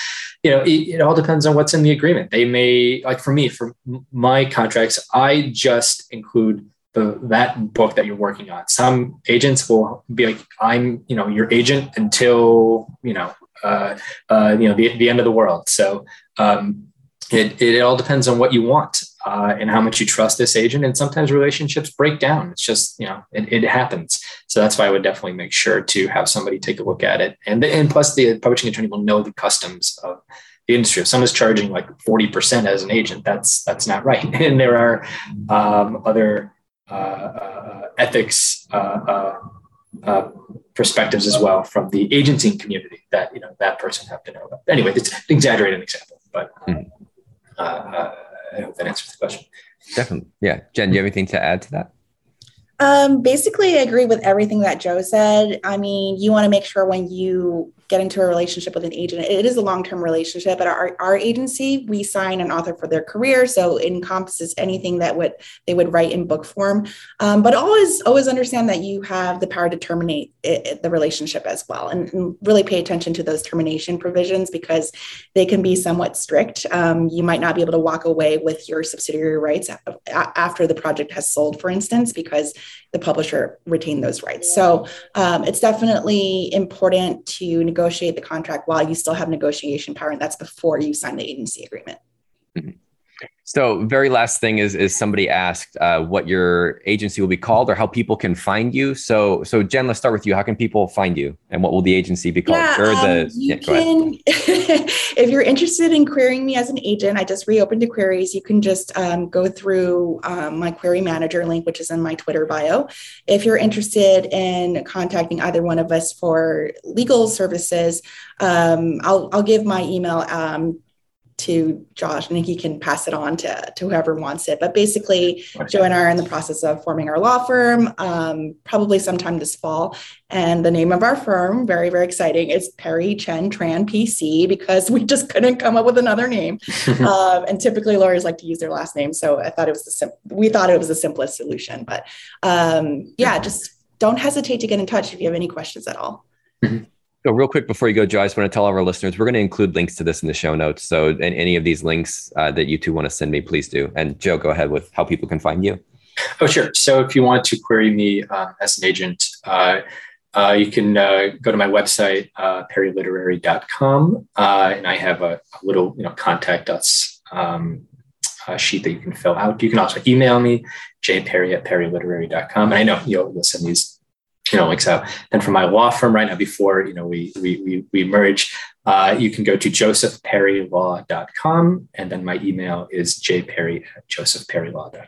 S2: you know it, it, all depends on what's in the agreement. They may like for me for my contracts, I just include the that book that you're working on. Some agents will be like, I'm you know your agent until you know uh, uh, you know the, the end of the world. So um, it, it all depends on what you want uh, and how much you trust this agent. And sometimes relationships break down. It's just, you know, it, it, happens. So that's why I would definitely make sure to have somebody take a look at it. And, and plus, the publishing attorney will know the customs of the industry. If someone's charging like 40% as an agent, that's that's not right. And there are um, other uh, uh, ethics uh, uh, uh, perspectives as well from the agenting community that you know that person have to know about. Anyway, it's an exaggerated example, but. Mm. I hope that answers the question.
S1: Definitely. Yeah. Jen, do you have anything to add to that?
S3: Um, basically, I agree with everything that Joe said. I mean, you want to make sure when you get into a relationship with an agent. It is a long-term relationship. At our, our agency, we sign an author for their career, so it encompasses anything that would they would write in book form. Um, but always, always understand that you have the power to terminate it, the relationship as well, and, and, really pay attention to those termination provisions because they can be somewhat strict. Um, you might not be able to walk away with your subsidiary rights after the project has sold, for instance, because the publisher retained those rights. So um, it's definitely important to negotiate the contract while you still have negotiation power, and that's before you sign the agency agreement.
S1: So, very last thing is is somebody asked uh, what your agency will be called or how people can find you. So, so Jen, let's start with you. How can people find you, and what will the agency be called?
S3: Yeah, um, the, you yeah, can, if you're interested in querying me as an agent, I just reopened the queries. You can just um, go through um, my query manager link, which is in my Twitter bio. If you're interested in contacting either one of us for legal services, um, I'll I'll give my email um, to Josh and he can pass it on to, to whoever wants it. But basically, Joe and I are in the process of forming our law firm, um, probably sometime this fall. And the name of our firm, very, very exciting, is Perry Chen Tran PC because we just couldn't come up with another name. um, and typically lawyers like to use their last name. So I thought it was the sim- we thought it was the simplest solution. But um, yeah, just don't hesitate to get in touch if you have any questions at all.
S1: Mm-hmm. So, real quick before you go, Joe, I just want to tell all our listeners we're going to include links to this in the show notes. So, and any of these links uh, that you two want to send me, please do. And Joe, go ahead with how people can find you.
S2: Oh, sure. So, if you want to query me uh, as an agent, uh, uh you can uh, go to my website, uh, perryliterary.com, and I have a, a, little, you know, contact us um, sheet that you can fill out. You can also email me, jperry at perryliterary.com. And I know you'll, you'll send these you know, like so. Then for my law firm right now, before you know we we we, we merge, uh, you can go to josephperrylaw.com, and then my email is jperry at josephperrylaw.com.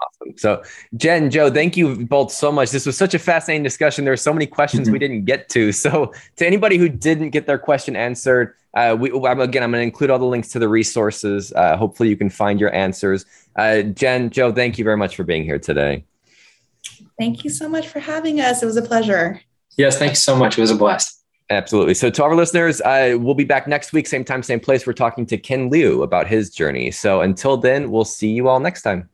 S1: Awesome. So, Jen, Joe, thank you both so much. This was such a fascinating discussion. There are so many questions mm-hmm. we didn't get to. So, to anybody who didn't get their question answered, uh, we, again, I'm going to include all the links to the resources. Uh, hopefully, you can find your answers. Uh, Jen, Joe, thank you very much for being here today.
S3: Thank you so much for having us. It was a pleasure.
S2: Yes, thanks so much. It was a blast.
S1: Absolutely. So, to our listeners, uh, we'll be back next week, same time, same place. We're talking to Ken Liu about his journey. So, until then, we'll see you all next time.